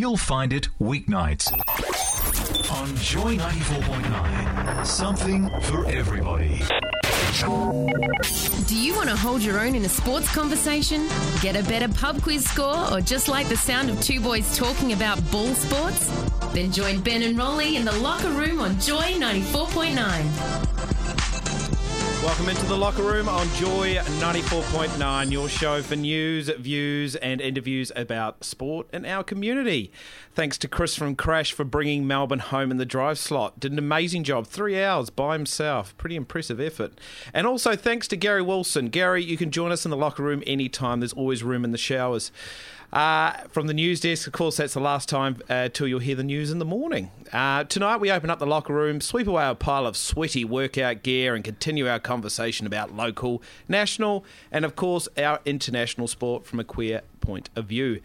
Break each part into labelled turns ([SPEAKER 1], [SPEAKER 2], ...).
[SPEAKER 1] you'll find it weeknights on Joy 94.9. Something for everybody.
[SPEAKER 2] Do you want to hold your own in a sports conversation? Get a better pub quiz score or just like the sound of two boys talking about ball sports? Then join Ben and Rowly in the locker room on Joy 94.9.
[SPEAKER 3] Welcome into the locker room on Joy 94.9, your show for news, views, and interviews about sport and our community. Thanks to Chris from Crash for bringing Melbourne home in the drive slot. Did an amazing job, three hours by himself. Pretty impressive effort. And also thanks to Gary Wilson. Gary, you can join us in the locker room anytime, there's always room in the showers. Uh, from the news desk, of course, that's the last time uh, till you'll hear the news in the morning. Uh, tonight, we open up the locker room, sweep away a pile of sweaty workout gear, and continue our conversation about local, national, and of course, our international sport from a queer point of view.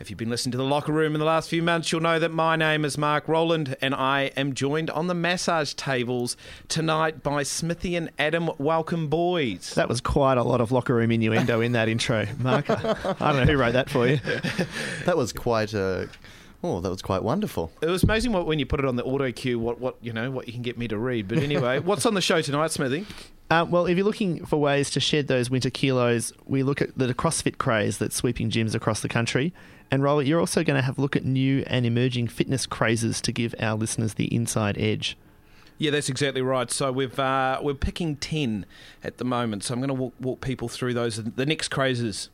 [SPEAKER 3] If you've been listening to the locker room in the last few months, you'll know that my name is Mark Rowland, and I am joined on the massage tables tonight by Smiddy and Adam. Welcome, boys.
[SPEAKER 4] That was quite a lot of locker room innuendo in that intro, Mark. I don't know who wrote that for you.
[SPEAKER 5] That was quite a. Oh, that was quite wonderful.
[SPEAKER 3] It was amazing what when you put it on the auto cue, what, what you know, what you can get me to read. But anyway, what's on the show tonight, Smiddy?
[SPEAKER 4] Uh, well, if you're looking for ways to shed those winter kilos, we look at the CrossFit craze that's sweeping gyms across the country. And Roller, you're also going to have a look at new and emerging fitness crazes to give our listeners the inside edge.
[SPEAKER 3] Yeah, that's exactly right. So we've uh, we're picking ten at the moment. So I'm going to walk, walk people through those the next crazes.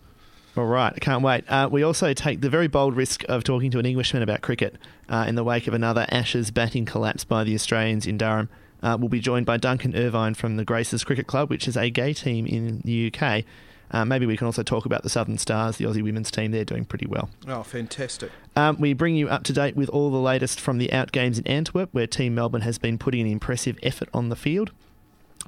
[SPEAKER 4] All right, I can't wait. Uh, we also take the very bold risk of talking to an Englishman about cricket uh, in the wake of another Ashes batting collapse by the Australians in Durham. Uh, we'll be joined by Duncan Irvine from the Graces Cricket Club, which is a gay team in the UK. Uh, maybe we can also talk about the Southern Stars, the Aussie women's team. They're doing pretty well.
[SPEAKER 3] Oh, fantastic!
[SPEAKER 4] Um, we bring you up to date with all the latest from the Out Games in Antwerp, where Team Melbourne has been putting an impressive effort on the field.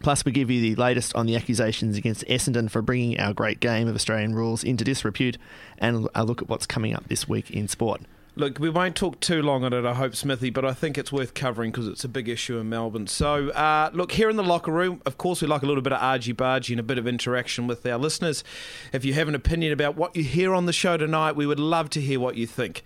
[SPEAKER 4] Plus, we give you the latest on the accusations against Essendon for bringing our great game of Australian rules into disrepute and a look at what's coming up this week in sport.
[SPEAKER 3] Look, we won't talk too long on it, I hope, Smiddy, but I think it's worth covering because it's a big issue in Melbourne. So, uh, look, here in the locker room, of course, we like a little bit of argy bargy and a bit of interaction with our listeners. If you have an opinion about what you hear on the show tonight, we would love to hear what you think.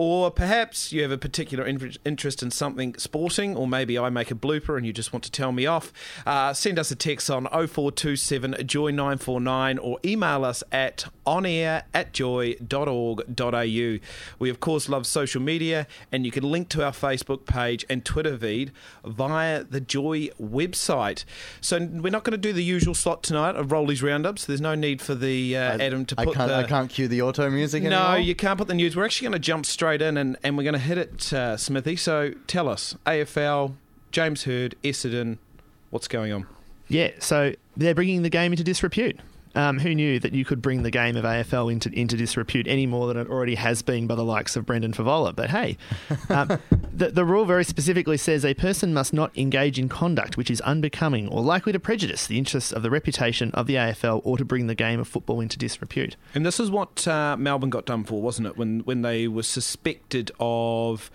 [SPEAKER 3] Or perhaps you have a particular interest in something sporting, or maybe I make a blooper and you just want to tell me off. Uh, send us a text on 0427 Joy949 or email us at onair at joy.org.au. We, of course, love social media, and you can link to our Facebook page and Twitter feed via the Joy website. So we're not going to do the usual slot tonight of Rowly's Roundup, so there's no need for the uh, Adam to
[SPEAKER 5] I
[SPEAKER 3] put
[SPEAKER 5] can't.
[SPEAKER 3] the.
[SPEAKER 5] I can't cue the auto music
[SPEAKER 3] No,
[SPEAKER 5] anymore.
[SPEAKER 3] you can't put the news. We're actually going to jump straight in and, and we're going to hit it, uh, Smiddy. So tell us, AFL, James Hird, Essendon, what's going on?
[SPEAKER 4] Yeah, so they're bringing the game into disrepute. Um, who knew that you could bring the game of AFL into into disrepute any more than it already has been by the likes of Brendan Fevola? But hey, um, the, the rule very specifically says a person must not engage in conduct which is unbecoming or likely to prejudice the interests of the reputation of the AFL or to bring the game of football into disrepute.
[SPEAKER 3] And this is what uh, Melbourne got done for, wasn't it? When when they were suspected of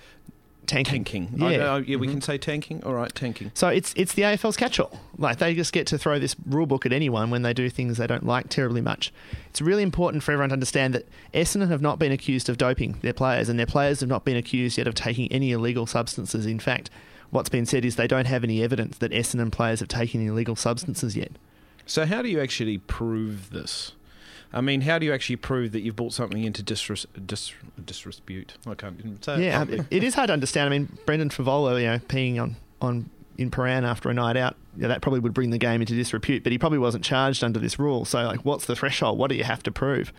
[SPEAKER 4] Tanking.
[SPEAKER 3] tanking.
[SPEAKER 4] Yeah.
[SPEAKER 3] I- uh, yeah, we can say tanking. All right, tanking.
[SPEAKER 4] So it's it's the AFL's catch-all. Like they just get to throw this rule book at anyone when they do things they don't like terribly much. It's really important for everyone to understand that Essendon have not been accused of doping their players, and their players have not been accused yet of taking any illegal substances. In fact, what's been said is they don't have any evidence that Essendon players have taken illegal substances yet.
[SPEAKER 3] So how do you actually prove this? I mean, how do you actually prove that you've brought something into disres- dis- disrepute? I can't even say
[SPEAKER 4] Yeah,
[SPEAKER 3] properly.
[SPEAKER 4] um, it is hard to understand. I mean, Brendan Fevola, you know, peeing on on in Prahran after a night out, yeah, that probably would bring the game into disrepute. But he probably wasn't charged under this rule. So, like, what's the threshold? What do you have to prove?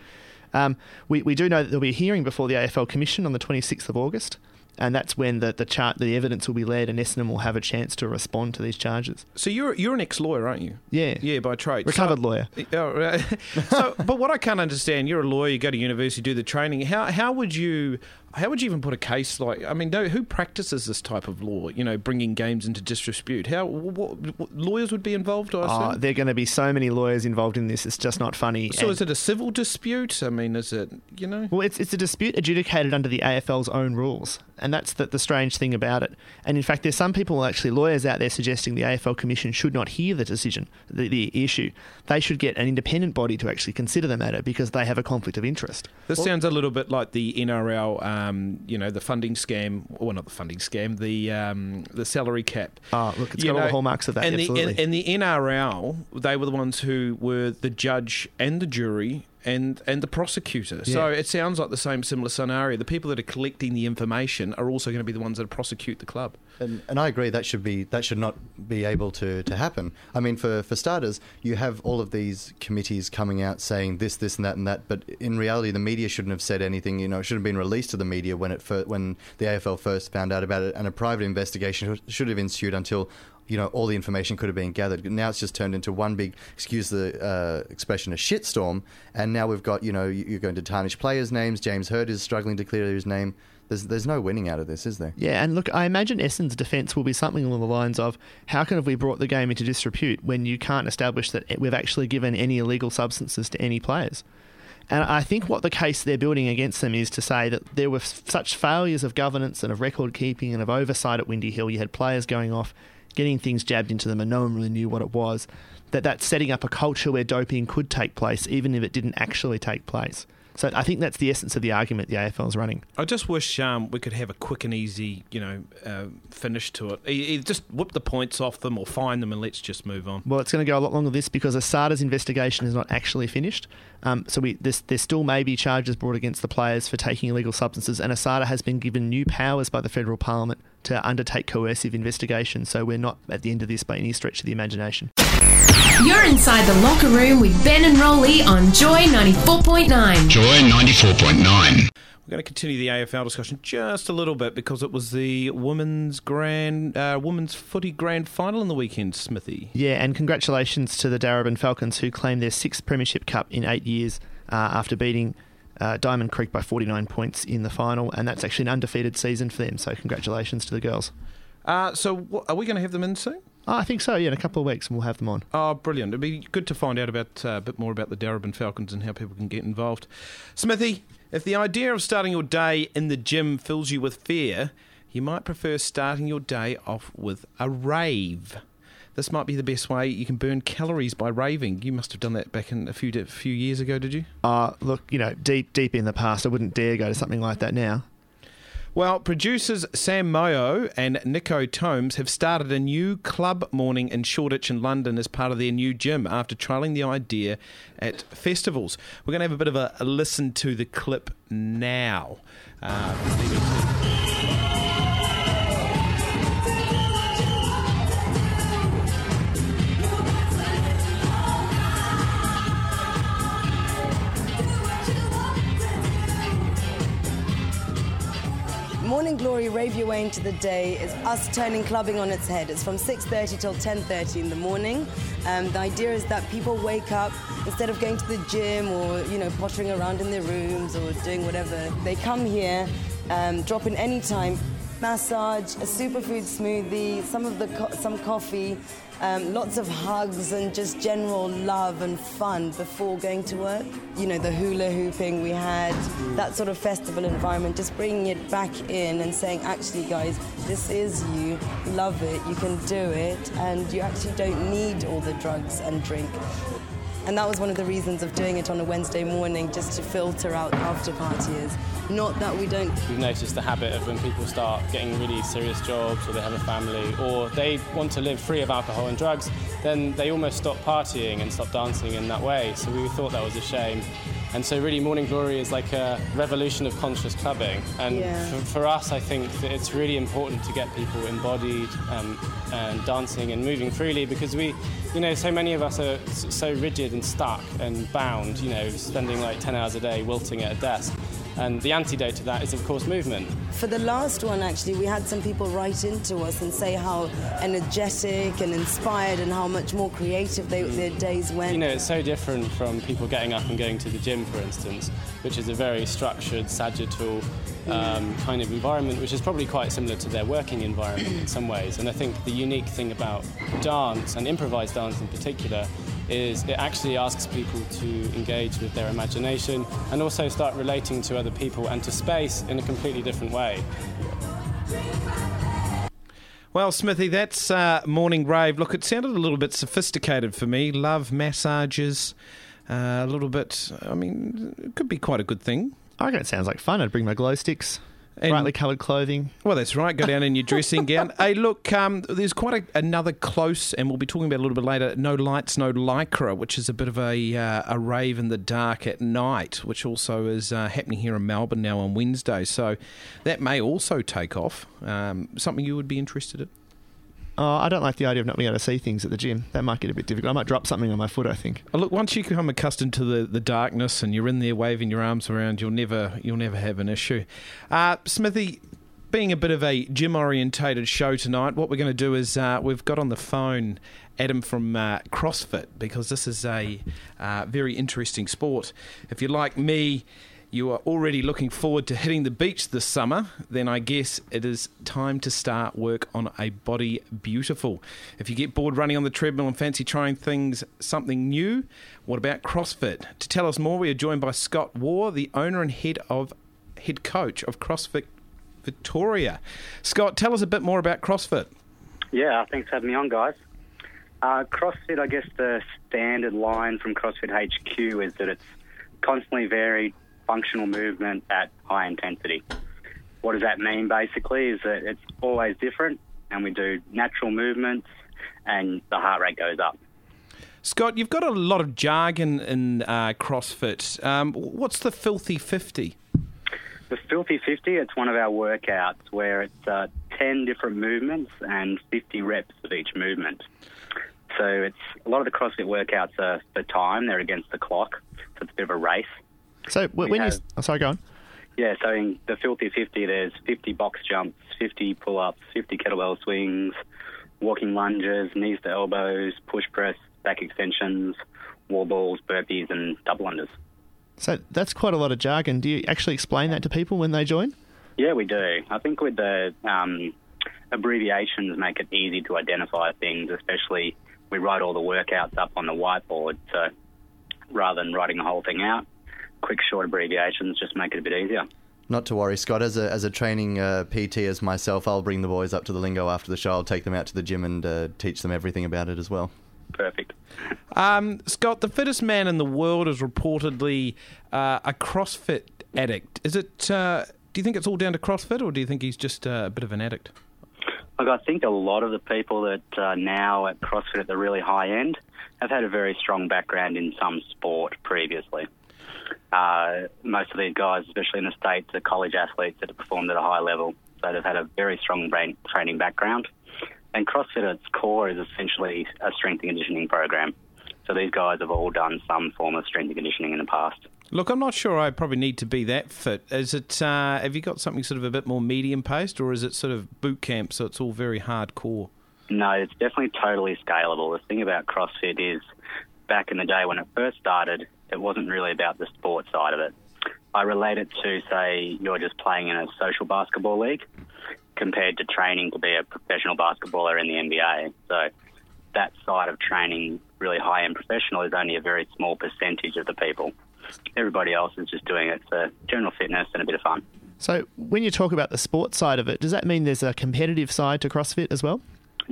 [SPEAKER 4] Um, we we do know that there'll be a hearing before the AFL Commission on the 26th of August. And that's when the the chart the evidence will be led, and Essendon will have a chance to respond to these charges.
[SPEAKER 3] So you're you're an ex lawyer, aren't you?
[SPEAKER 4] Yeah,
[SPEAKER 3] Yeah, by trade.
[SPEAKER 4] recovered
[SPEAKER 3] So-
[SPEAKER 4] lawyer.
[SPEAKER 3] Oh, right. so, but what I can't understand, you're a lawyer, you go to university, do the training. How how would you how would you even put a case like? I mean, no, who practices this type of law? You know, bringing games into disrepute. How what, what, lawyers would be involved? I
[SPEAKER 4] Oh,
[SPEAKER 3] assume.
[SPEAKER 4] there are going to be so many lawyers involved in this. It's just not funny.
[SPEAKER 3] so
[SPEAKER 4] And-
[SPEAKER 3] is it a civil dispute? I mean, is it you know?
[SPEAKER 4] Well, it's, it's a dispute adjudicated under the AFL's own rules, and that's the, the strange thing about it. And in fact, there's some people, actually lawyers out there, suggesting the AFL Commission should not hear the decision, the, the issue. They should get an independent body to actually consider the matter because they have a conflict of interest.
[SPEAKER 3] This sounds a little bit like the NRL, um, you know, the funding scam. Well, not the funding scam, the um, the salary cap.
[SPEAKER 4] Oh, look, it's
[SPEAKER 3] You
[SPEAKER 4] got all the hallmarks of that.
[SPEAKER 3] And the,
[SPEAKER 4] absolutely.
[SPEAKER 3] and, and the NRL, they were the ones who were the judge and the jury and and the prosecutor. So it sounds like the same similar scenario. The people that are collecting the information are also going to be the ones that prosecute the club.
[SPEAKER 5] And, and I agree that should be that should not be able to, to happen. I mean, for, for starters, you have all of these committees coming out saying this, this, and that, and that. But in reality, the media shouldn't have said anything. You know, it shouldn't have been released to the media when it fir- when the AFL first found out about it, and a private investigation should- should have ensued until. You know, all the information could have been gathered. Now it's just turned into one big, excuse the uh, expression, a shitstorm. And now we've got, you know, you- you're going to tarnish players' names. James Hird is struggling to clear his name. There's, there's no winning out of this, is there?
[SPEAKER 4] Yeah, and look, I imagine Essendon's defence will be something along the lines of how can have we brought the game into disrepute when you can't establish that we've actually given any illegal substances to any players? And I think what the case they're building against them is to say that there were such failures of governance and of record keeping and of oversight at Windy Hill. You had players going off, getting things jabbed into them, and no one really knew what it was. That that's setting up a culture where doping could take place, even if it didn't actually take place. So I think that's the essence of the argument the AFL is running.
[SPEAKER 3] I just wish um, we could have a quick and easy, you know, uh, finish to it. Either just whip the points off them or fine them, and let's just move on.
[SPEAKER 4] Well, it's going to go a lot longer this because ASADA's investigation is not actually finished. Um, so we, this, there still may be charges brought against the players for taking illegal substances, and ASADA has been given new powers by the federal parliament to undertake coercive investigation. So we're not at the end of this by any stretch of the imagination.
[SPEAKER 2] You're inside the locker room with Ben and Rowly on Joy 94.9.
[SPEAKER 6] Joy 94.9.
[SPEAKER 3] We're going to continue the AFL discussion just a little bit because it was the women's grand, uh, women's footy grand final in the weekend, Smiddy.
[SPEAKER 4] Yeah, and congratulations to the Darebin Falcons who claimed their sixth Premiership Cup in eight years uh, after beating uh, Diamond Creek by 49 points in the final, and that's actually an undefeated season for them. So congratulations to the girls.
[SPEAKER 3] Uh, so, what, are we going to have them in soon?
[SPEAKER 4] Oh, I think so. Yeah, in a couple of weeks, and we'll have them on.
[SPEAKER 3] Oh, brilliant. It'd be good to find out about uh, a bit more about the Darebin Falcons and how people can get involved. Smiddy, if the idea of starting your day in the gym fills you with fear, you might prefer starting your day off with a rave. This might be the best way you can burn calories by raving. You must have done that back in a few a few years ago, did you?
[SPEAKER 4] Uh, look, you know, deep, deep in the past, I wouldn't dare go to something like that now.
[SPEAKER 3] Well, producers Sam Moyo and Nico Thoemmes have started a new club morning in Shoreditch in London as part of their new gym after trialling the idea at festivals. We're going to have a bit of a, a listen to the clip now. Uh,
[SPEAKER 7] Way into the Day is us turning clubbing on its head. It's from 6.30 till 10.30 in the morning. Um, the idea is that people wake up, instead of going to the gym or, you know, pottering around in their rooms or doing whatever, they come here, um, drop in any time, massage, a superfood smoothie, some of the co- some coffee, um, lots of hugs and just general love and fun before going to work. You know, the hula hooping we had, that sort of festival environment, just bringing it back in and saying, actually, guys, this is you, love it, you can do it, and you actually don't need all the drugs and drink. And that was one of the reasons of doing it on a Wednesday morning, just to filter out after parties. Not that we don't
[SPEAKER 8] We've noticed the habit of when people start getting really serious jobs or they have a family or they want to live free of alcohol and drugs, then they almost stop partying and stop dancing in that way. So we thought that was a shame. And so really Morning Glory is like a revolution of conscious clubbing. And
[SPEAKER 7] Yeah.
[SPEAKER 8] for, for us, I think that it's really important to get people embodied um, and dancing and moving freely because we, you know, so many of us are so rigid and stuck and bound, you know, spending like 10 hours a day wilting at a desk. And the antidote to that is, of course, movement.
[SPEAKER 7] For the last one, actually, we had some people write into us and say how energetic and inspired and how much more creative they, their days went.
[SPEAKER 8] You know, it's so different from people getting up and going to the gym, for instance, which is a very structured, sagittal um, kind of environment, which is probably quite similar to their working environment in some ways. And I think the unique thing about dance and improvised dance in particular is it actually asks people to engage with their imagination and also start relating to other people and to space in a completely different way.
[SPEAKER 3] Well, Smiddy, that's uh, morning rave. Look, it sounded a little bit sophisticated for me. Love massages, uh, a little bit. I mean, it could be quite a good thing.
[SPEAKER 4] I reckon it sounds like fun. I'd bring my glow sticks,
[SPEAKER 3] And-
[SPEAKER 4] brightly coloured clothing.
[SPEAKER 3] Well, that's right. Go down in your dressing gown. Hey, look, um, there's quite a, another close, and we'll be talking about it a little bit later. No lights, no lycra, which is a bit of a uh, a rave in the dark at night, which also is uh, happening here in Melbourne now on Wednesday. So that may also take off. Um, something you would be interested in.
[SPEAKER 4] Oh, I don't like the idea of not being able to see things at the gym. That might get a bit difficult. I might drop something on my foot. I think.
[SPEAKER 3] Uh, Look, once you become accustomed to the, the darkness and you're in there waving your arms around, you'll never you'll never have an issue. Uh, Smiddy, being a bit of a gym orientated show tonight, what we're going to do is uh, we've got on the phone Adam from uh, CrossFit because this is a uh, very interesting sport. If you're like me. You are already looking forward to hitting the beach this summer, then I guess it is time to start work on a body beautiful. If you get bored running on the treadmill and fancy trying things something new, what about CrossFit? To tell us more, we are joined by Scott War, the owner and head of head coach of CrossFit Victoria. Scott, tell us a bit more about CrossFit.
[SPEAKER 6] Yeah, thanks for having me on, guys. Uh, CrossFit, I guess the standard line from CrossFit HQ is that it's constantly varied functional movement at high intensity. What does that mean basically is that it's always different and we do natural movements and the heart rate goes up.
[SPEAKER 3] Scott, you've got a lot of jargon in uh, CrossFit. Um, what's the filthy 50?
[SPEAKER 6] The Filthy 50, it's one of our workouts where it's uh, 10 different movements and 50 reps of each movement. So it's a lot of the CrossFit workouts are for time, they're against the clock, so it's a bit of a race.
[SPEAKER 4] So w- when you,
[SPEAKER 6] have-
[SPEAKER 4] oh, sorry, go on.
[SPEAKER 6] Yeah, so in the Filthy 50, there's 50 box jumps, 50 pull ups, 50 kettlebell swings, walking lunges, knees to elbows, push press, back extensions, wall balls, burpees, and double unders.
[SPEAKER 4] So that's quite a lot of jargon. Do you actually explain that to people when they join?
[SPEAKER 6] Yeah, we do. I think with the um, abbreviations make it easy to identify things, especially we write all the workouts up on the whiteboard. So rather than writing the whole thing out, quick short abbreviations just make it a bit easier.
[SPEAKER 5] Not to worry, Scott. As a as a training uh, PT as myself, I'll bring the boys up to the lingo after the show. I'll take them out to the gym and uh, teach them everything about it as well.
[SPEAKER 6] Perfect.
[SPEAKER 3] Um, Scott, the fittest man in the world is reportedly uh, a CrossFit addict. Is it? Uh, do you think it's all down to CrossFit, or do you think he's just uh, a bit of an addict?
[SPEAKER 6] Look, I think a lot of the people that are now at CrossFit at the really high end have had a very strong background in some sport previously. Uh, most of these guys, especially in the States, are college athletes that have performed at a high level. So they've had a very strong brain training background. And CrossFit at its core is essentially a strength and conditioning program. So these guys have all done some form of strength and conditioning in the past.
[SPEAKER 3] Look, I'm not sure I probably need to be that fit. Is it? Uh, have you got something sort of a bit more medium paced, or is it sort of boot camp, so it's all very hardcore?
[SPEAKER 6] No, it's definitely totally scalable. The thing about CrossFit is back in the day when it first started, it wasn't really about the sport side of it. I relate it to, say, you're just playing in a social basketball league compared to training to be a professional basketballer in the NBA. So that side of training, really high end professional, is only a very small percentage of the people. Everybody else is just doing it for general fitness and a bit of fun.
[SPEAKER 4] So when you talk about the sports side of it, does that mean there's a competitive side to CrossFit as well?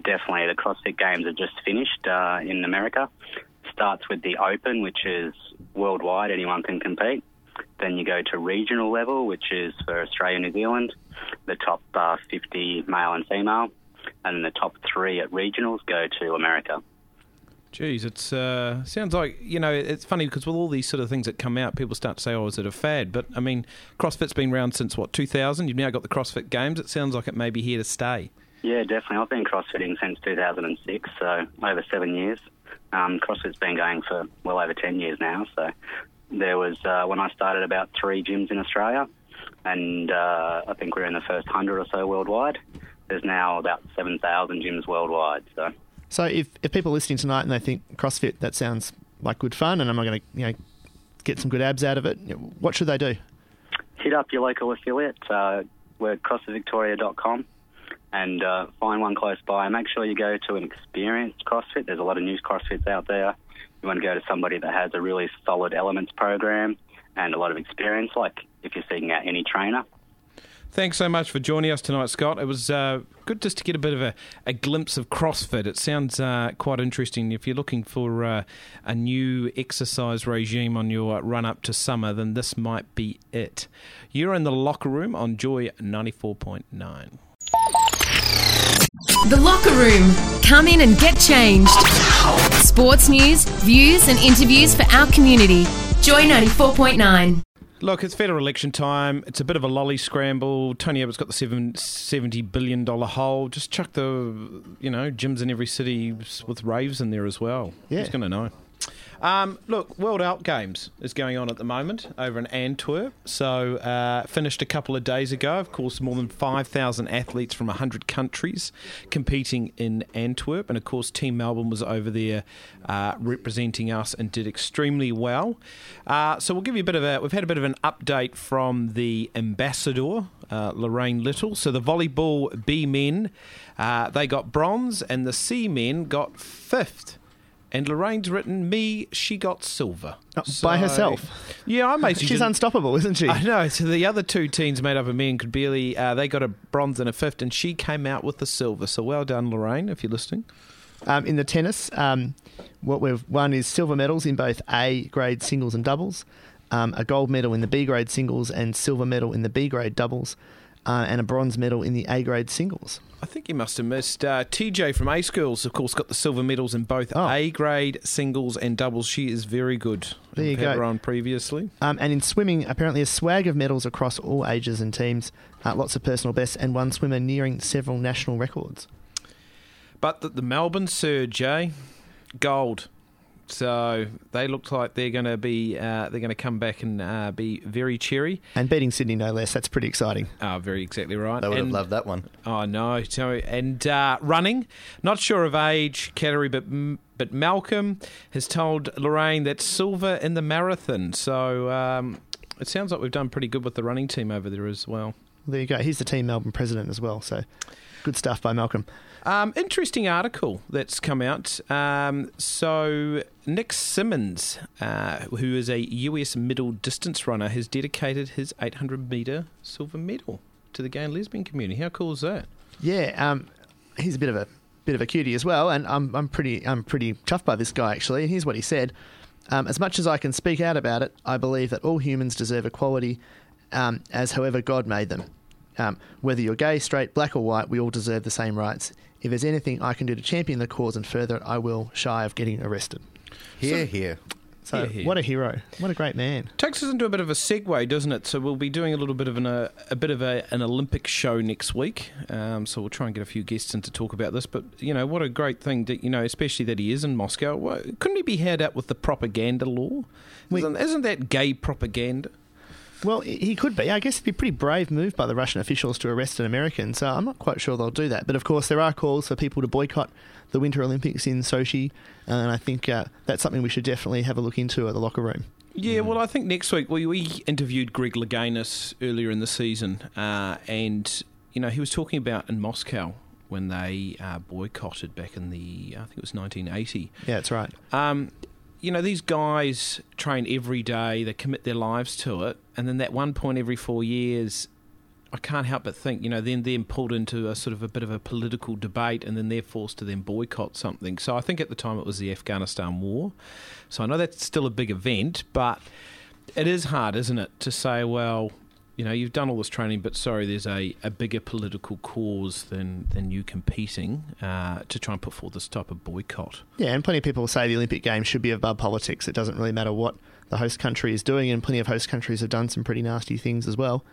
[SPEAKER 6] Definitely. The CrossFit Games are just finished uh, in America. Starts with the Open, which is worldwide, anyone can compete. Then you go to regional level, which is for Australia and New Zealand, the top uh, 50 male and female. And the top three at regionals go to America.
[SPEAKER 3] Geez, it's uh, sounds like you know. It's funny because with all these sort of things that come out, people start to say, "Oh, is it a fad?" But I mean, CrossFit's been around since what 2000. You've now got the CrossFit Games. It sounds like it may be here to stay.
[SPEAKER 6] Yeah, definitely. I've been CrossFitting since 2006, so over seven years. Um, CrossFit's been going for well over 10 years now, so there was uh, when I started about three gyms in Australia, and uh, I think we're in the first hundred or so worldwide. There's now about seven thousand gyms worldwide. So
[SPEAKER 4] So if, if people are listening tonight and they think CrossFit, that sounds like good fun, and I'm going to you know get some good abs out of it, what should they do?
[SPEAKER 6] hit up your local affiliate. Uh, we're crossfitvictoria.com and uh, find one close by. Make sure you go to an experienced CrossFit. There's a lot of new CrossFits out there. You want to go to somebody that has a really solid elements program and a lot of experience, like if you're seeking out any trainer.
[SPEAKER 3] Thanks so much for joining us tonight, Scott. It was uh, good just to get a bit of a, a glimpse of CrossFit. It sounds uh, quite interesting. If you're looking for uh, a new exercise regime on your run up to summer, then this might be it. You're in the locker room on Joy 94.9.
[SPEAKER 2] The Locker Room. Come in and get changed. Sports news, views, and interviews for our community. Joy 94.9.
[SPEAKER 3] Look, it's federal election time. It's a bit of a lolly scramble. Tony Abbott's got the seven, $70 billion hole. Just chuck the, you know, gyms in every city with raves in there as well.
[SPEAKER 4] Yeah.
[SPEAKER 3] Who's going to know? Um, look, World Out Games is going on at the moment over in Antwerp. So, uh, finished a couple of days ago. Of course, more than 5,000 athletes from 100 countries competing in Antwerp. And of course, Team Melbourne was over there uh, representing us and did extremely well. Uh, so, we'll give you a bit of a, we've had a bit of an update from the ambassador, uh, Lorraine Little. So, the volleyball B men, uh, they got bronze, and the C men got fifth. And Lorraine's written, me, she got silver.
[SPEAKER 4] Oh, by herself?
[SPEAKER 3] Yeah, I amazed.
[SPEAKER 4] She's unstoppable, isn't she?
[SPEAKER 3] I know. So the other two teams made up of men could barely, uh, they got a bronze and a fifth, and she came out with the silver. So well done, Lorraine, if you're listening.
[SPEAKER 4] Um, in the tennis, um, what we've won is silver medals in both A grade singles and doubles, um, a gold medal in the B grade singles, and silver medal in the B grade doubles, uh, and a bronze medal in the A grade singles.
[SPEAKER 3] I think you must have missed uh, TJ from A Schools, of course, got the silver medals in both
[SPEAKER 4] Oh.
[SPEAKER 3] A grade singles and doubles. She is very good.
[SPEAKER 4] There you go.
[SPEAKER 3] on previously.
[SPEAKER 4] Um, and in swimming, apparently a swag of medals across all ages and teams, uh, lots of personal bests, and one swimmer nearing several national records.
[SPEAKER 3] But the, the Melbourne Surge, eh? Gold. So they look like they're going to be uh, they're going to come back and uh, be very cheery.
[SPEAKER 4] And beating Sydney, no less. That's pretty exciting.
[SPEAKER 3] Ah, very exactly right.
[SPEAKER 5] They would have loved that one.
[SPEAKER 3] Oh no! So and uh, running, not sure of age category, but but Malcolm has told Lorraine that silver in the marathon. So um, it sounds like we've done pretty good with the running team over there as well.
[SPEAKER 4] There you go. He's the Team Melbourne president as well. So good stuff by Malcolm.
[SPEAKER 3] Um, interesting article that's come out. Um, so Nick Symmonds, uh, who is a US middle distance runner, has dedicated his 800 meter silver medal to the gay and lesbian community. How cool is that?
[SPEAKER 4] Yeah, um, he's a bit of a bit of a cutie as well, and I'm I'm pretty I'm pretty chuffed by this guy actually. And here's what he said: um, As much as I can speak out about it, I believe that all humans deserve equality, um, as however God made them. Um, whether you're gay, straight, black, or white, we all deserve the same rights. If there's anything I can do to champion the cause and further it, I will, shy of getting arrested.
[SPEAKER 5] Here, here.
[SPEAKER 4] So,
[SPEAKER 3] Hear, hear.
[SPEAKER 4] what a hero! What a great man!
[SPEAKER 3] Takes us into a bit of a segue, doesn't it? So we'll be doing a little bit of an, uh, a bit of a, an Olympic show next week. Um, so we'll try and get a few guests in to talk about this. But you know, what a great thing that you know, especially that he is in Moscow. Wha- Couldn't he be had out with the propaganda law?
[SPEAKER 4] We-
[SPEAKER 3] Isn't, isn't that gay propaganda?
[SPEAKER 4] Well, he could be. I guess it'd be a pretty brave move by the Russian officials to arrest an American, so I'm not quite sure they'll do that. But of course, there are calls for people to boycott the Winter Olympics in Sochi, and I think uh, that's something we should definitely have a look into at the locker room.
[SPEAKER 3] Yeah, well, I think next week we, we interviewed Greg Louganis earlier in the season, uh, and you know he was talking about in Moscow when they uh, boycotted back in the I think it was 1980.
[SPEAKER 4] Yeah, that's right.
[SPEAKER 3] Um, you know, these guys train every day, they commit their lives to it, and then that one point every four years, I can't help but think, you know, then then pulled into a sort of a bit of a political debate, and then they're forced to then boycott something. So I think at the time it was the Afghanistan war. So I know that's still a big event, but it is hard, isn't it, to say, well, you know, you've done all this training, but sorry, there's a, a bigger political cause than, than you competing uh, to try and put forward this type of boycott.
[SPEAKER 4] Yeah, and plenty of people say the Olympic Games should be above politics. It doesn't really matter what the host country is doing, and plenty of host countries have done some pretty nasty things as well.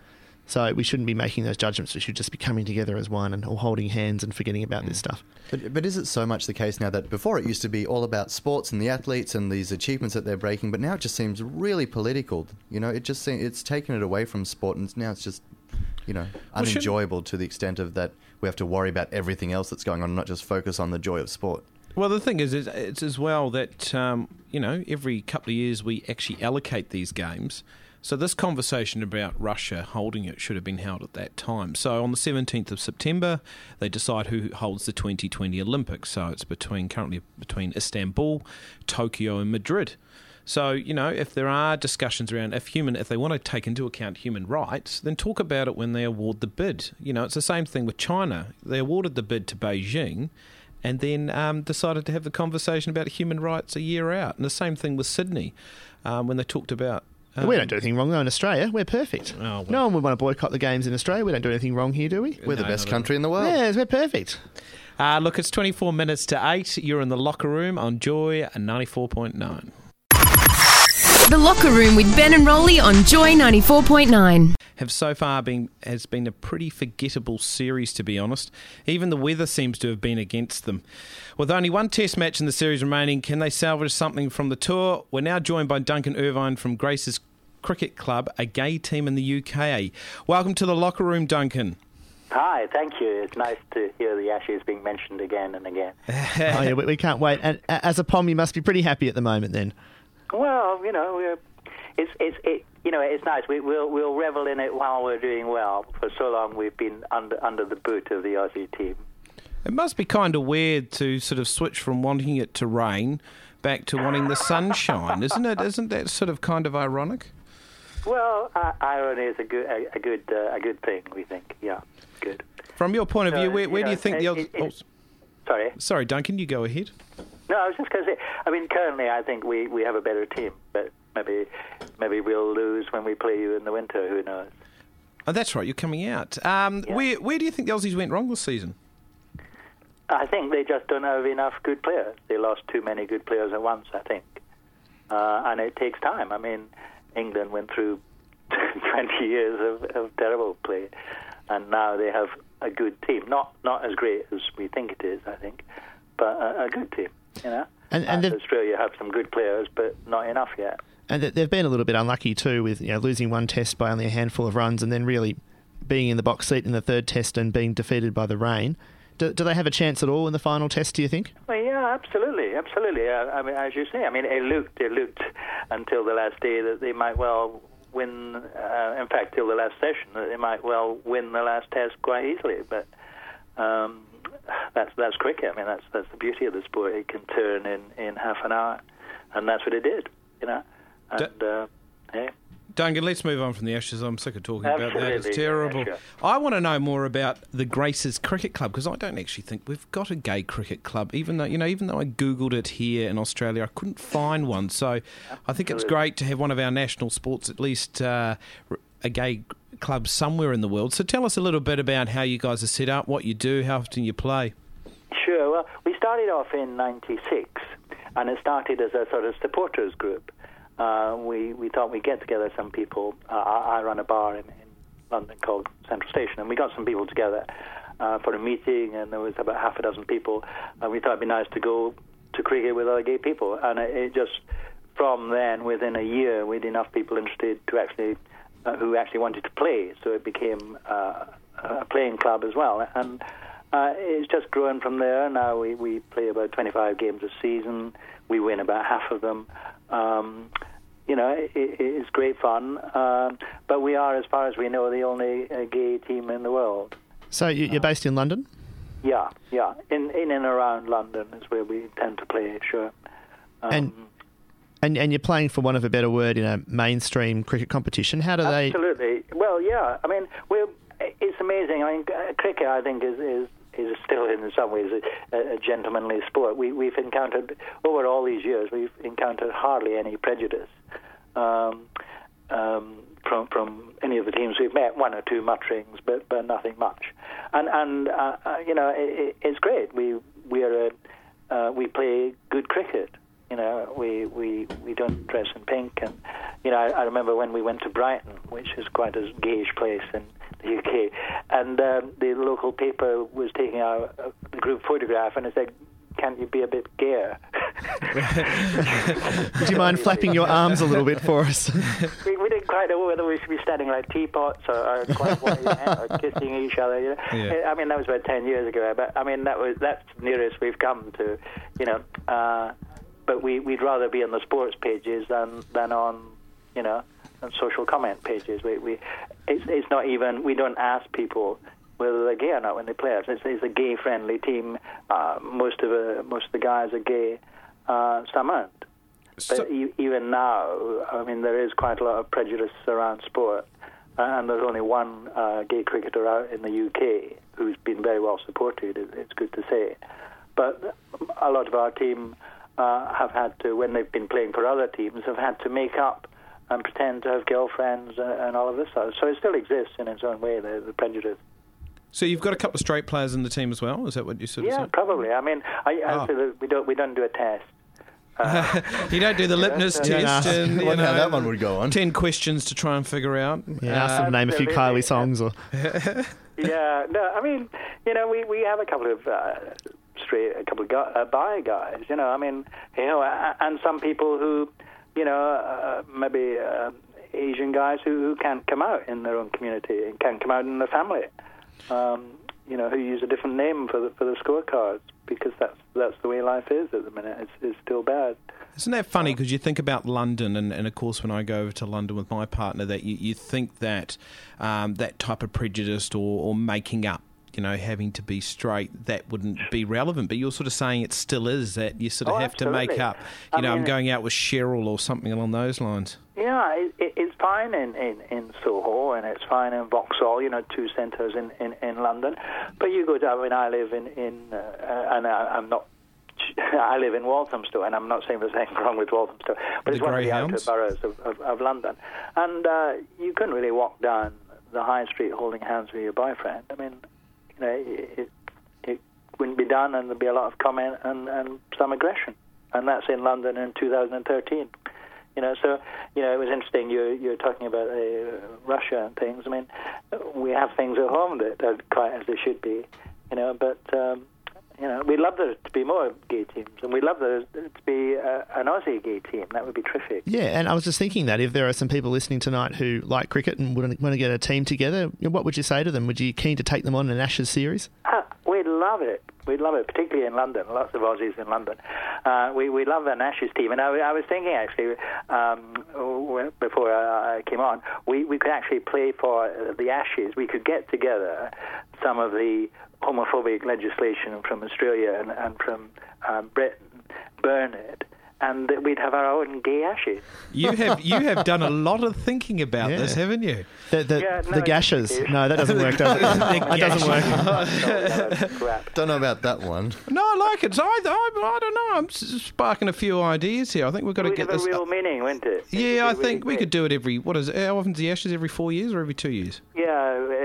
[SPEAKER 4] So we shouldn't be making those judgments. We should just be coming together as one and all holding hands and forgetting about this stuff.
[SPEAKER 5] But, but is it so much the case now that before it used to be all about sports and the athletes and these achievements that they're breaking, but now it just seems really political. You know, it just seems, it's taken it away from sport, and now it's just you know
[SPEAKER 3] Well,
[SPEAKER 5] unenjoyable to the extent of that we have to worry about everything else that's going on, and not just focus on the joy of sport.
[SPEAKER 3] Well, the thing is, is it's as well that um, you know every couple of years we actually allocate these games. So this conversation about Russia holding it should have been held at that time. So on the 17th of September, they decide who holds the 2020 Olympics. So it's between currently between Istanbul, Tokyo, and Madrid. So you know, if there are discussions around if human, if they want to take into account human rights, then talk about it when they award the bid. You know, it's the same thing with China. They awarded the bid to Beijing, and then um, decided to have the conversation about human rights a year out. And the same thing with Sydney, um, when they talked about. Um,
[SPEAKER 4] we don't do anything wrong though in Australia. We're perfect.
[SPEAKER 3] Oh, well.
[SPEAKER 4] No one would want to boycott the games in Australia. We don't do anything wrong here, do we?
[SPEAKER 5] We're the best country in the world.
[SPEAKER 4] Yes, we're perfect.
[SPEAKER 3] Uh, look, it's 24 minutes to 8. You're in the locker room on Joy 94.9.
[SPEAKER 2] The Locker Room with Ben and Rowly on Joy 94.9.
[SPEAKER 3] Have so far been has been a pretty forgettable series, to be honest. Even the weather seems to have been against them. With only one test match in the series remaining, can they salvage something from the tour? We're now joined by Duncan Irvine from Grace's Cricket Club, a gay team in the UK. Welcome to the locker room, Duncan.
[SPEAKER 9] Hi, thank you. It's nice to hear the Ashes being mentioned again and again.
[SPEAKER 4] oh, yeah, we, we can't wait. And as a pom, you must be pretty happy at the moment then.
[SPEAKER 9] Well, you know, it's it's it, you know it's nice. We, we'll we'll revel in it while we're doing well. For so long, we've been under under the boot of the Aussie team.
[SPEAKER 3] It must be kind of weird to sort of switch from wanting it to rain back to wanting the sunshine, isn't it? Isn't that sort of kind of ironic?
[SPEAKER 9] Well, uh, irony is a good a, a good uh, a good thing. We think, yeah, good.
[SPEAKER 3] From your point of
[SPEAKER 9] So,
[SPEAKER 3] view, where, where do you think the
[SPEAKER 9] it- it- it- Sorry.
[SPEAKER 3] oh, sorry, Duncan, you go ahead.
[SPEAKER 9] No, I was just going to say. I mean, currently, I think we, we have a better team, but maybe maybe we'll lose when we play you in the winter. Who knows?
[SPEAKER 3] Oh, that's right, you're coming out. Um, Where where do you think the Aussies went wrong this season?
[SPEAKER 9] I think they just don't have enough good players. They lost too many good players at once, I think. Uh, and it takes time. I mean, England went through 20 years of, of terrible play, and now they have a good team. Not not as great as we think it is, I think, but a, a good team. You know.
[SPEAKER 4] And- and
[SPEAKER 9] Australia have some good players, but not enough yet.
[SPEAKER 4] And they've been a little bit unlucky too with you know losing one test by only a handful of runs and then really being in the box seat in the third test and being defeated by the rain. Do, do they have a chance at all in the final test? Do you think?
[SPEAKER 9] Well, yeah, absolutely, absolutely. Uh, I mean, as you say, I mean, it looked, it looked until the last day that they might well win. Uh, in fact, till the last session, that they might well win the last test quite easily. But um, that's that's cricket. I mean, that's that's the beauty of the sport. It can turn in in half an hour, and that's what it did. You know, and uh, yeah.
[SPEAKER 3] Duncan, let's move on from the Ashes. I'm sick of talking about that. It's terrible.
[SPEAKER 9] yeah, sure.
[SPEAKER 3] I want to know more about the Graces Cricket Club because I don't actually think we've got a gay cricket club. Even though you know, even though I googled it here in Australia, I couldn't find one. So I think it's great to have one of our national sports, at least uh, a gay club somewhere in the world. So tell us a little bit about how you guys are set up, what you do, how often you play.
[SPEAKER 9] Sure. Well, we started off in '96, and it started as a sort of supporters group. Uh, we we thought we'd get together some people. Uh, I, I run a bar in, in London called Central Station, and we got some people together uh, for a meeting, and there was about half a dozen people. And we thought it'd be nice to go to cricket with other gay people, and it, it just from then, within a year, we had enough people interested to actually uh, who actually wanted to play. So it became uh, a playing club as well, and uh, it's just grown from there. Now we, we play about 25 games a season. We win about half of them. Um, you know, it, it- it's great fun. Um, but we are, as far as we know, the only uh, gay team in the world.
[SPEAKER 4] So you, you're based in London.
[SPEAKER 9] Yeah, yeah. In in and around London is where we tend to play. Sure. Um,
[SPEAKER 4] and and and you're playing for one of a better word in a mainstream cricket competition. How do they?
[SPEAKER 9] Absolutely. Well, yeah. I mean, we're, it's amazing. I mean, uh, cricket, I think, is is, is still in some ways a, a gentlemanly sport. We, we've encountered over all these years, we've encountered hardly any prejudice um, um, from from any of the teams we've met. One or two mutterings, but but nothing much. And and uh, uh, you know, it, it's great. We we are a, uh, we play good cricket. You know, we, we, we don't dress in pink, and you know, I, I remember when we went to Brighton, which is quite a gayish place in the UK, and um, the local paper was taking our uh, group photograph, and it said, "Can't you be a bit gayer?"
[SPEAKER 4] Would you mind flapping your arms a little bit for us?
[SPEAKER 9] we, we didn't quite know whether we should be standing like teapots or, or, quite or kissing each other. You know?
[SPEAKER 3] Yeah.
[SPEAKER 9] I mean, that was about ten years ago. But I mean, that was that's the nearest we've come to, you know. Uh, but we we'd rather be on the sports pages than than on, you know, on social comment pages. We we it's it's not even we don't ask people whether they're gay or not when they play us. It's, it's a gay friendly team. Uh, most of the most of the guys are gay. Uh, some aren't. But e- even now, I mean, there is quite a lot of prejudice around sport, uh, and there's only one uh, gay cricketer out in the UK who's been very well supported. It's good to say, but a lot of our team uh, have had to, when they've been playing for other teams, have had to make up and pretend to have girlfriends and, and all of this sort. So it still exists in its own way, the, the prejudice.
[SPEAKER 3] So you've got a couple of straight players in the team as well. Is that what you sort of
[SPEAKER 9] Yeah,
[SPEAKER 3] said?
[SPEAKER 9] probably. I mean, I, I
[SPEAKER 3] Oh.
[SPEAKER 9] say that we don't we don't do a test.
[SPEAKER 3] you don't do the litmus
[SPEAKER 9] so-
[SPEAKER 3] test.
[SPEAKER 9] You ask
[SPEAKER 3] and, you
[SPEAKER 5] what- how
[SPEAKER 3] know,
[SPEAKER 5] that one would go on.
[SPEAKER 3] Ten questions to try and figure out.
[SPEAKER 4] Yeah, ask them to name a few. Kylie songs or.
[SPEAKER 9] yeah, no, I mean, you know, we, we have a couple of uh, straight, a couple of guy, uh, bi guys, you know, I mean, you know, and some people who, you know, uh, maybe uh, Asian guys who, who can't come out in their own community and can't come out in their family, um, you know, who use a different name for the, for the scorecards because that's that's the way life is at the minute. It's, it's still bad.
[SPEAKER 3] Isn't that funny? Because you think about London, and, and of course, when I go over to London with my partner, that you, you think that um, that type of prejudice or, or making up, you know, having to be straight, that wouldn't be relevant. But you're sort of saying it still is that you sort of
[SPEAKER 9] Oh,
[SPEAKER 3] have to make up. You
[SPEAKER 9] I
[SPEAKER 3] know, I'm going out with Cheryl or something along those lines.
[SPEAKER 9] Yeah, it, it, it's fine in, in, in Soho and it's fine in Vauxhall, you know, two centres in, in, in London. But you go down, I mean, I live in, in uh, and I, I'm not, I live in Walthamstow, and I'm not saying there's anything wrong with Walthamstow, but
[SPEAKER 3] The
[SPEAKER 9] it's one of the outer boroughs of, of, of London. And uh, you couldn't really walk down the high street holding hands with your boyfriend. I mean, you know, it, it wouldn't be done, and there'd be a lot of comment and, and some aggression. And that's in London in 2013. You know, so you know it was interesting. You're you're talking about uh, Russia and things. I mean, we have things at home that are quite as they should be. You know, but um, you know, we'd love there to be more gay teams, and we'd love there to be uh, an Aussie gay team. That would be terrific.
[SPEAKER 4] Yeah, and I was just thinking that if there are some people listening tonight who like cricket and would want to get a team together, what would you say to them? Would you be keen to take them on an Ashes series?
[SPEAKER 9] Ah, we'd love it. We'd love it, particularly in London. Lots of Aussies in London. Uh, we we love an Ashes team, and I, I was thinking actually um, before I I came on, we we could actually play for the Ashes. We could get together some of the homophobic legislation from Australia and, and from um, Britain, burn it, and we'd have our own gay Ashes.
[SPEAKER 3] You have you have done a lot of thinking about
[SPEAKER 4] Yeah.
[SPEAKER 3] this, haven't you?
[SPEAKER 4] The, the,
[SPEAKER 9] Yeah, no,
[SPEAKER 4] the gashes. No, that doesn't work, does it? that doesn't work.
[SPEAKER 9] Crap.
[SPEAKER 5] Don't know about that one.
[SPEAKER 3] No, I like it. So I, I, I don't know. I'm sparking a few ideas here. I think we've got to get
[SPEAKER 9] have a
[SPEAKER 3] this.
[SPEAKER 9] real meaning, wouldn't it? It
[SPEAKER 3] yeah, I
[SPEAKER 9] would really
[SPEAKER 3] think we
[SPEAKER 9] great.
[SPEAKER 3] could do it every. What is it? How often's the Ashes? Every four years or every two years?
[SPEAKER 9] Yeah,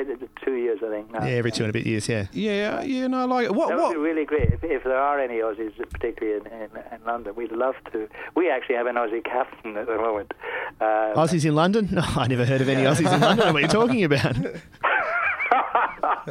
[SPEAKER 9] uh, two years, I think. Now.
[SPEAKER 4] Yeah, every two and a bit years, yeah.
[SPEAKER 3] Yeah, yeah. No, I like it. What?
[SPEAKER 9] That would be really great. If, if there are any Aussies, particularly in, in, in London, we'd love to. We actually have an Aussie captain at the moment. Uh,
[SPEAKER 4] Aussies in London? No, I never heard of any Aussies in London. What are you talking about?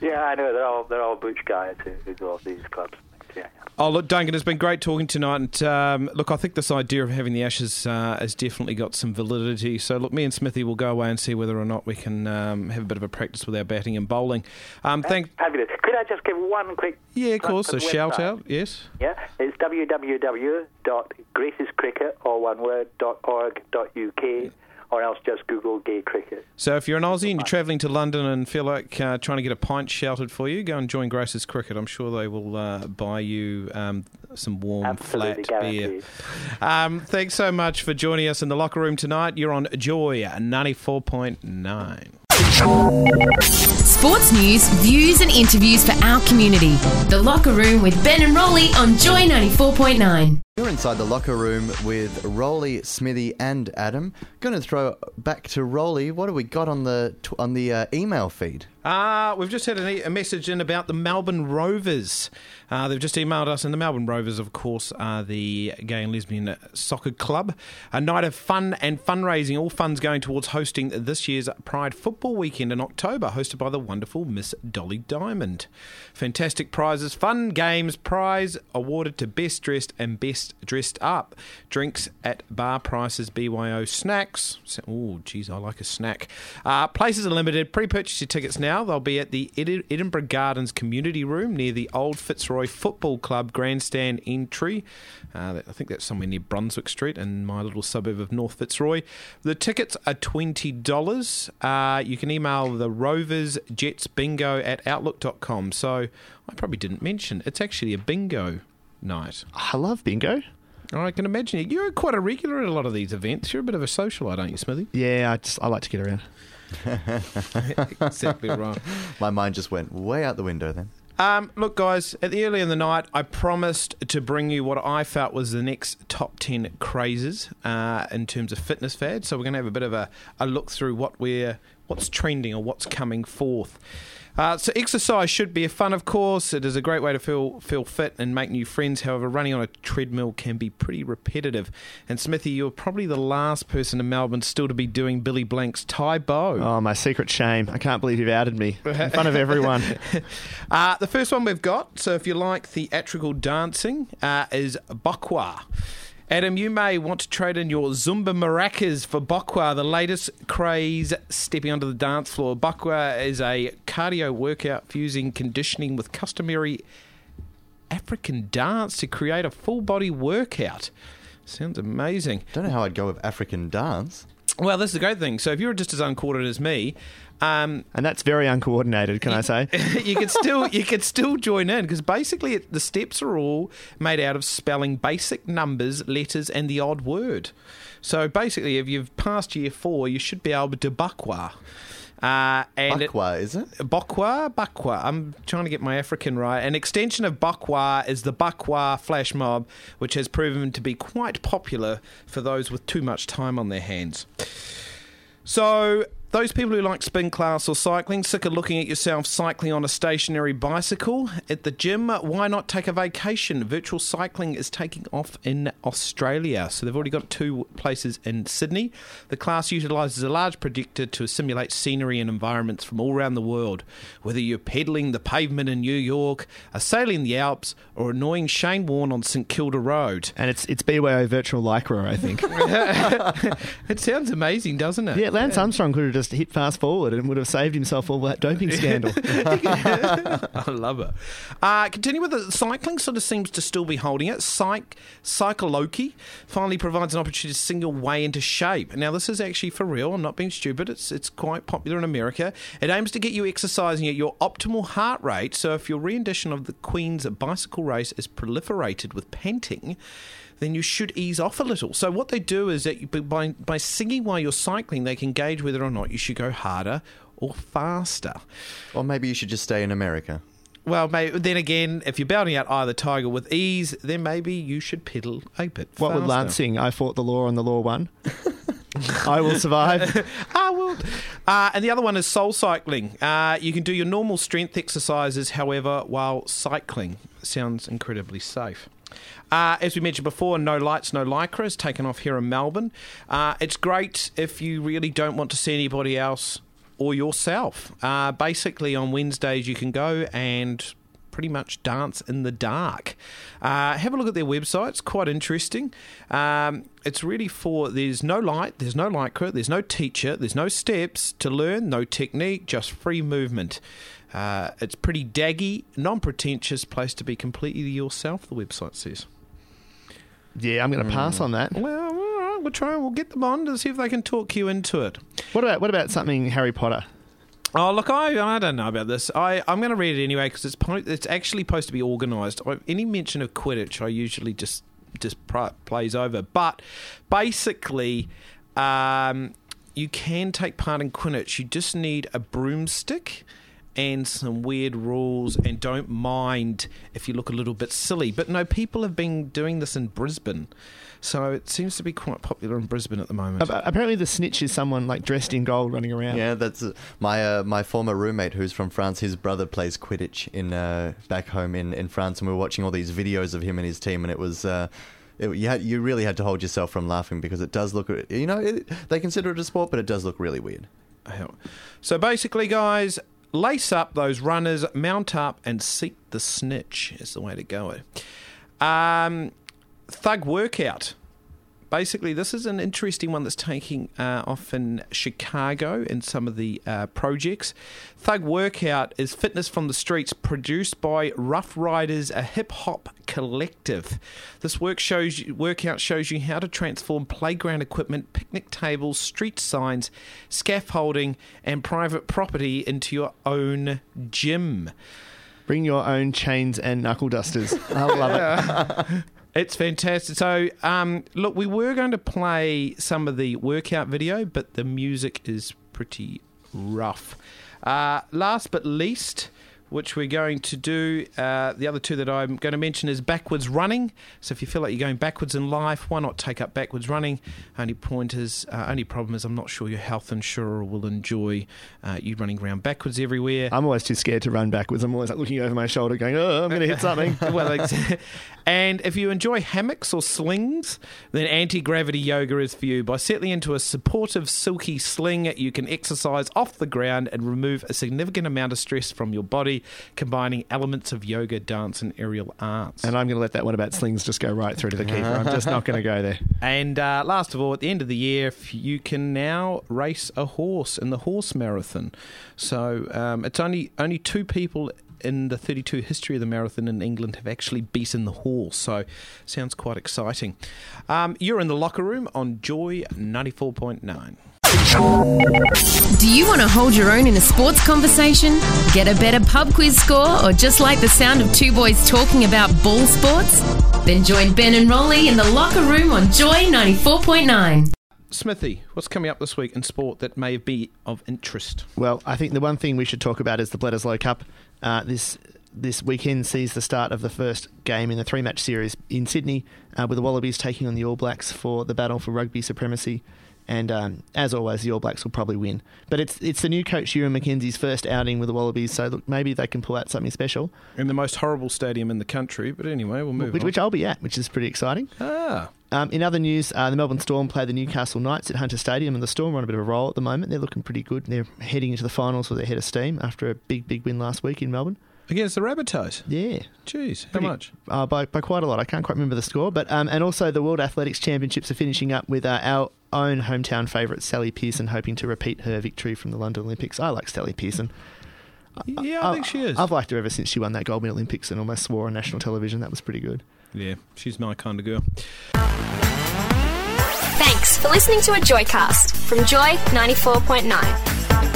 [SPEAKER 9] yeah, I know they're all they're all butch guys who, who go off these clubs. Yeah.
[SPEAKER 3] Oh, look, Duncan, it's been great talking tonight. And um, look, I think this idea of having the Ashes uh, has definitely got some validity. So, look, me and Smiddy will go away and see whether or not we can um, have a bit of a practice with our batting and bowling. Um, thank.
[SPEAKER 9] Fabulous. Could I just give one quick?
[SPEAKER 3] Yeah, of course. A shout out. Yes.
[SPEAKER 9] Yeah, it's www.gracescricket, or one word, dot org, dot uk, or else just Google gay cricket.
[SPEAKER 3] So if you're an Aussie and you're travelling to London and feel like uh, trying to get a pint shouted for you, go and join Grace's Cricket. I'm sure they will uh, buy you um, some warm,
[SPEAKER 9] Absolutely
[SPEAKER 3] flat beer. Um, thanks so much for joining us in the locker room tonight. You're on Joy 94.9.
[SPEAKER 2] Sports news, views, and interviews for our community. The Locker Room with Ben and Rowly on Joy 94.9.
[SPEAKER 5] You're inside the locker room with Rowly, Smiddy, and Adam. Going to throw back to Rowly. What have we got on the on the uh, email feed?
[SPEAKER 3] Uh, we've just had a, a message in about the Melbourne Rovers. Uh, they've just emailed us, and the Melbourne Rovers, of course, are the gay and lesbian soccer club. A night of fun and fundraising, all funds going towards hosting this year's Pride Football Weekend in October, hosted by the wonderful Miss Dolly Diamond. Fantastic prizes, fun games, prize awarded to best dressed and best dressed up. Drinks at bar prices, BYO snacks. Oh, geez, I like a snack. Uh, places are limited. Pre purchase your tickets now. They'll be at the Edi- Edinburgh Gardens Community Room near the Old Fitzroy Football Club grandstand entry. Uh, I think that's somewhere near Brunswick Street in my little suburb of North Fitzroy. The tickets are $20. Uh, you can email the Rovers Jets Bingo at outlook.com. So I probably didn't mention it's actually a bingo night.
[SPEAKER 4] I love bingo.
[SPEAKER 3] I can imagine you. You're quite a regular at a lot of these events. You're a bit of a socialite, aren't you, Smiddy?
[SPEAKER 4] Yeah, I just I like to get around.
[SPEAKER 3] exactly right.
[SPEAKER 5] My mind just went way out the window then.
[SPEAKER 3] Um, look, guys, at the early in the night, I promised to bring you what I felt was the next top 10 crazes uh, in terms of fitness fads. So we're going to have a bit of a, a look through what we're, what's trending or what's coming forth. Uh, so exercise should be a fun, of course. It is a great way to feel feel fit and make new friends. However, running on a treadmill can be pretty repetitive. And Smiddy, you're probably the last person in Melbourne still to be doing Billy Blanks' Tae Bo.
[SPEAKER 4] Oh, my secret shame. I can't believe you've outed me in front of everyone.
[SPEAKER 3] Uh, the first one we've got, so if you like theatrical dancing, uh, is Bokwa. Adam, you may want to trade in your Zumba maracas for Bokwa, the latest craze stepping onto the dance floor. Bokwa is a cardio workout fusing conditioning with customary African dance to create a full body workout. Sounds amazing.
[SPEAKER 5] Don't know how I'd go with African dance.
[SPEAKER 3] Well, this is the great thing. So if you're just as uncoordinated as me, um,
[SPEAKER 4] and that's very uncoordinated, can I say?
[SPEAKER 3] you could still you could still join in because basically it, the steps are all made out of spelling basic numbers, letters, and the odd word. So basically, if you've passed year four, you should be able to bokwa. Uh, and
[SPEAKER 5] Bokwa, is it?
[SPEAKER 3] Bokwa, Bokwa. I'm trying to get my African right. An extension of Bokwa is the Bokwa flash mob, which has proven to be quite popular for those with too much time on their hands. So, those people who like spin class or cycling, sick of looking at yourself cycling on a stationary bicycle at the gym, why not take a vacation? Virtual cycling is taking off in Australia. So they've already got two places in Sydney. The class utilises a large projector to simulate scenery and environments from all around the world. Whether you're pedaling the pavement in New York, are sailing the Alps, or annoying Shane Warne on St Kilda Road.
[SPEAKER 4] And it's it's BYO virtual lycra, I think.
[SPEAKER 3] it sounds amazing, doesn't it?
[SPEAKER 4] Yeah, Lance Armstrong could have just hit fast forward and would have saved himself all that doping scandal.
[SPEAKER 3] I love it. Uh, continue with the cycling. Sort of seems to still be holding it. Psych Cycloki finally provides an opportunity to single way into shape. Now this is actually for real. I'm not being stupid. It's it's quite popular in America. It aims to get you exercising at your optimal heart rate. So if your rendition of the Queen's bicycle race is proliferated with panting then you should ease off a little. So what they do is that you, by by singing while you're cycling, they can gauge whether or not you should go harder or faster.
[SPEAKER 5] Or maybe you should just stay in America.
[SPEAKER 3] Well, maybe, then again, if you're belting out either tiger with ease, then maybe you should pedal a bit
[SPEAKER 4] what
[SPEAKER 3] faster.
[SPEAKER 4] would Lance sing? I fought the law and the law won. I will survive.
[SPEAKER 3] I will. Uh, and the other one is soul cycling. Uh, you can do your normal strength exercises, however, while cycling. Sounds incredibly safe. Uh, as we mentioned before, No Lights, No Lycra is taken off here in Melbourne. Uh, it's great if you really don't want to see anybody else or yourself. Uh, basically, on Wednesdays, you can go and pretty much dance in the dark. Uh, have a look at their website; it's quite interesting. Um, it's really for there's no light, there's no lycra, there's no teacher, there's no steps to learn, no technique, just free movement. Uh, it's pretty daggy, non-pretentious place to be completely yourself. The website says.
[SPEAKER 4] Yeah, I'm going to pass on that.
[SPEAKER 3] Well, all right, we'll try and we'll get them on to see if they can talk you into it.
[SPEAKER 4] What about what about something Harry Potter?
[SPEAKER 3] Oh look, I I don't know about this. I I'm going to read it anyway because it's po- it's actually supposed to be organised. Any mention of Quidditch, I usually just just pr- plays over. But basically, um, you can take part in Quidditch. You just need a broomstick and some weird rules, and don't mind if you look a little bit silly. But no, people have been doing this in Brisbane, so it seems to be quite popular in Brisbane at the moment.
[SPEAKER 4] Apparently, the snitch is someone like dressed in gold running around.
[SPEAKER 5] Yeah, that's uh, my uh, my former roommate who's from France. His brother plays Quidditch in uh, back home in, in France, and we were watching all these videos of him and his team, and it was. Uh, it, you had, you really had to hold yourself from laughing because it does look, you know, it, they consider it a sport, but it does look really weird.
[SPEAKER 3] So basically, guys, lace up those runners, mount up, and seek the snitch is the way to go. Um, thug workout. Basically, this is an interesting one that's taking uh, off in Chicago in some of the uh, projects. Thug Workout is fitness from the streets produced by Ruff Ryders, a hip hop collective. This work shows you, workout shows you how to transform playground equipment, picnic tables, street signs, scaffolding, and private property into your own gym.
[SPEAKER 4] Bring your own chains and knuckle dusters. I love it.
[SPEAKER 3] It's fantastic. So, um, look, we were going to play some of the workout video, but the music is pretty rough. Uh, last but least, which we're going to do, uh, the other two that I'm going to mention is backwards running. So, if you feel like you're going backwards in life, why not take up backwards running? Only point is, uh, only problem is, I'm not sure your health insurer will enjoy uh, you running around backwards everywhere.
[SPEAKER 4] I'm always too scared to run backwards. I'm always like looking over my shoulder, going, "Oh, I'm going to hit something."
[SPEAKER 3] well, and if you enjoy hammocks or slings, then anti gravity yoga is for you. By settling into a supportive, silky sling, you can exercise off the ground and remove a significant amount of stress from your body, combining elements of yoga, dance, and aerial arts.
[SPEAKER 4] and I'm going to let that one about slings just go right through to the keeper. I'm just not going to go there.
[SPEAKER 3] And uh, last of all, at the end of the year, you can now race a horse in the horse marathon. So um, it's only only two people in the 32 history of the marathon in England have actually beaten the horse. So sounds quite exciting. Um, you're in the locker room on Joy 94.9.
[SPEAKER 2] Do you want to hold your own in a sports conversation? Get a better pub quiz score, or just like the sound of two boys talking about ball sports? Then join Ben and Rowly in the locker room on Joy 94.9.
[SPEAKER 3] Smiddy, what's coming up this week in sport that may be of interest?
[SPEAKER 4] Well, I think the one thing we should talk about is the Bledisloe Cup. Uh, this this weekend sees the start of the first game in the three match series in Sydney, uh, with the Wallabies taking on the All Blacks for the battle for rugby supremacy. And um, as always, the All Blacks will probably win. But it's it's the new coach Ewen McKenzie's first outing with the Wallabies, so look, maybe they can pull out something special.
[SPEAKER 3] In the most horrible stadium in the country, but anyway, we'll move
[SPEAKER 4] which,
[SPEAKER 3] on.
[SPEAKER 4] which I'll be at, which is pretty exciting.
[SPEAKER 3] Ah.
[SPEAKER 4] Um, in other news, uh, the Melbourne Storm play the Newcastle Knights at Hunter Stadium, and the Storm are on a bit of a roll at the moment. They're looking pretty good. They're heading into the finals with their head of steam after a big, big win last week in Melbourne.
[SPEAKER 3] Against the Rabbitohs?
[SPEAKER 4] Yeah.
[SPEAKER 3] Jeez, how
[SPEAKER 4] Pretty-
[SPEAKER 3] much?
[SPEAKER 4] Uh, by, by quite a lot. I can't quite remember the score. But um, And also, the World Athletics Championships are finishing up with uh, our own hometown favourite, Sally Pearson, hoping to repeat her victory from the London Olympics. I like Sally Pearson.
[SPEAKER 3] Yeah, I think she is.
[SPEAKER 4] I've liked her ever since she won that gold medal Olympics and almost swore on national television. That was pretty good.
[SPEAKER 3] Yeah, she's my kind of girl.
[SPEAKER 10] Thanks for listening to a Joycast from Joy 94.9.